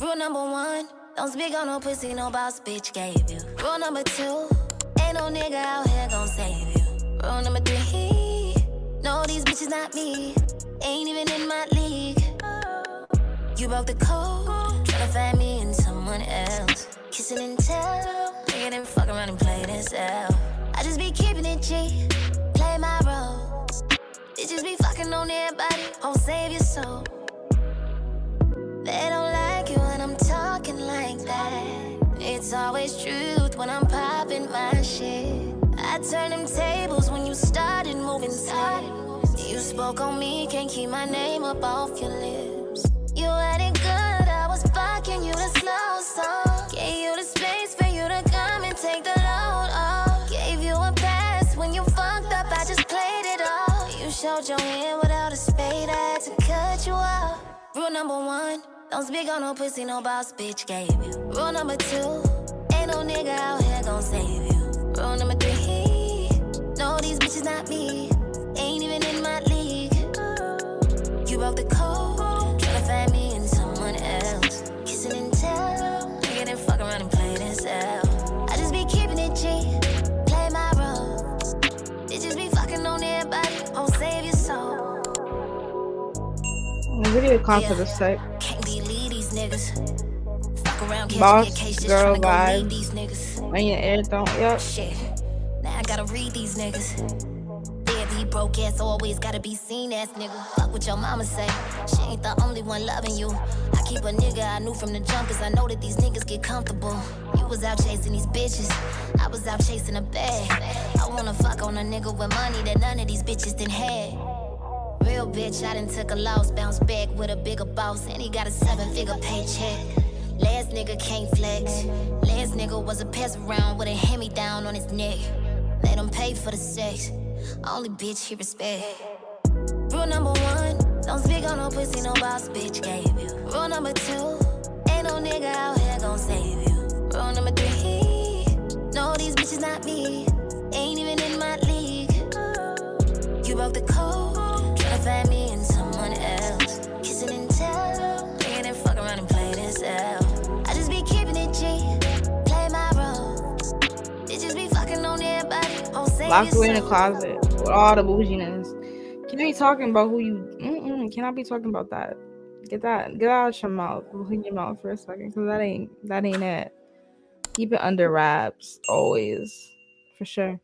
Rule number one, don't speak on no pussy no boss bitch gave you. Rule number two, ain't no nigga out here gon' save you. Rule number three, no these bitches not me, ain't even in my league. You broke the code, tryna find me in someone else. Kissing and tell, nigga then fuck around and play this out. I just be keeping it G. Bitches be fucking on everybody, won't save your soul. They don't like you when I'm talking like that. It's always truth when I'm popping my shit. I turn them tables when you started moving slow. You spoke on me, can't keep my name up off your lips. Showed your hand without a spade, I had to cut you off. Rule number one, don't speak on no pussy, no boss bitch gave you. Rule number two, ain't no nigga out here gon' save you. Rule number three, The video concept is sick. Can't believe these niggas. Fuck around, catch Boss a girl vibes. leave these niggas. And your ear don't. Yep. Shit. Now I gotta read these niggas. Deadbeat broke ass, always gotta be seen ass nigga. Fuck what your mama say. She ain't the only one loving you. I keep a nigga I knew from the jump, cause I know that these niggas get comfortable. You was out chasing these bitches. I was out chasing a bag. I wanna fuck on a nigga with money that none of these bitches didn't bitch, I done took a loss, bounced back with a bigger boss, and he got a seven figure paycheck. Last nigga can't flex. Last nigga was a pest around with a hand me down on his neck. Let him pay for the sex. Only bitch he respect. Rule number one, don't speak on no pussy, no boss bitch gave you. Rule number two, ain't no nigga out here gon' save you. Rule number three, no these bitches not me, ain't even in my league. You broke the code, me someone else. Kissing and tell, then fuck around and play this. I just be keeping it G, play my role. Bitches be fucking on everybody, won't save Locked away in the closet with all the bouginess. Can you be talking about who you? Mm-mm, can I be talking about that? Get that, get out your mouth, in your mouth for a second, cause that ain't that ain't it. Keep it under wraps always, for sure.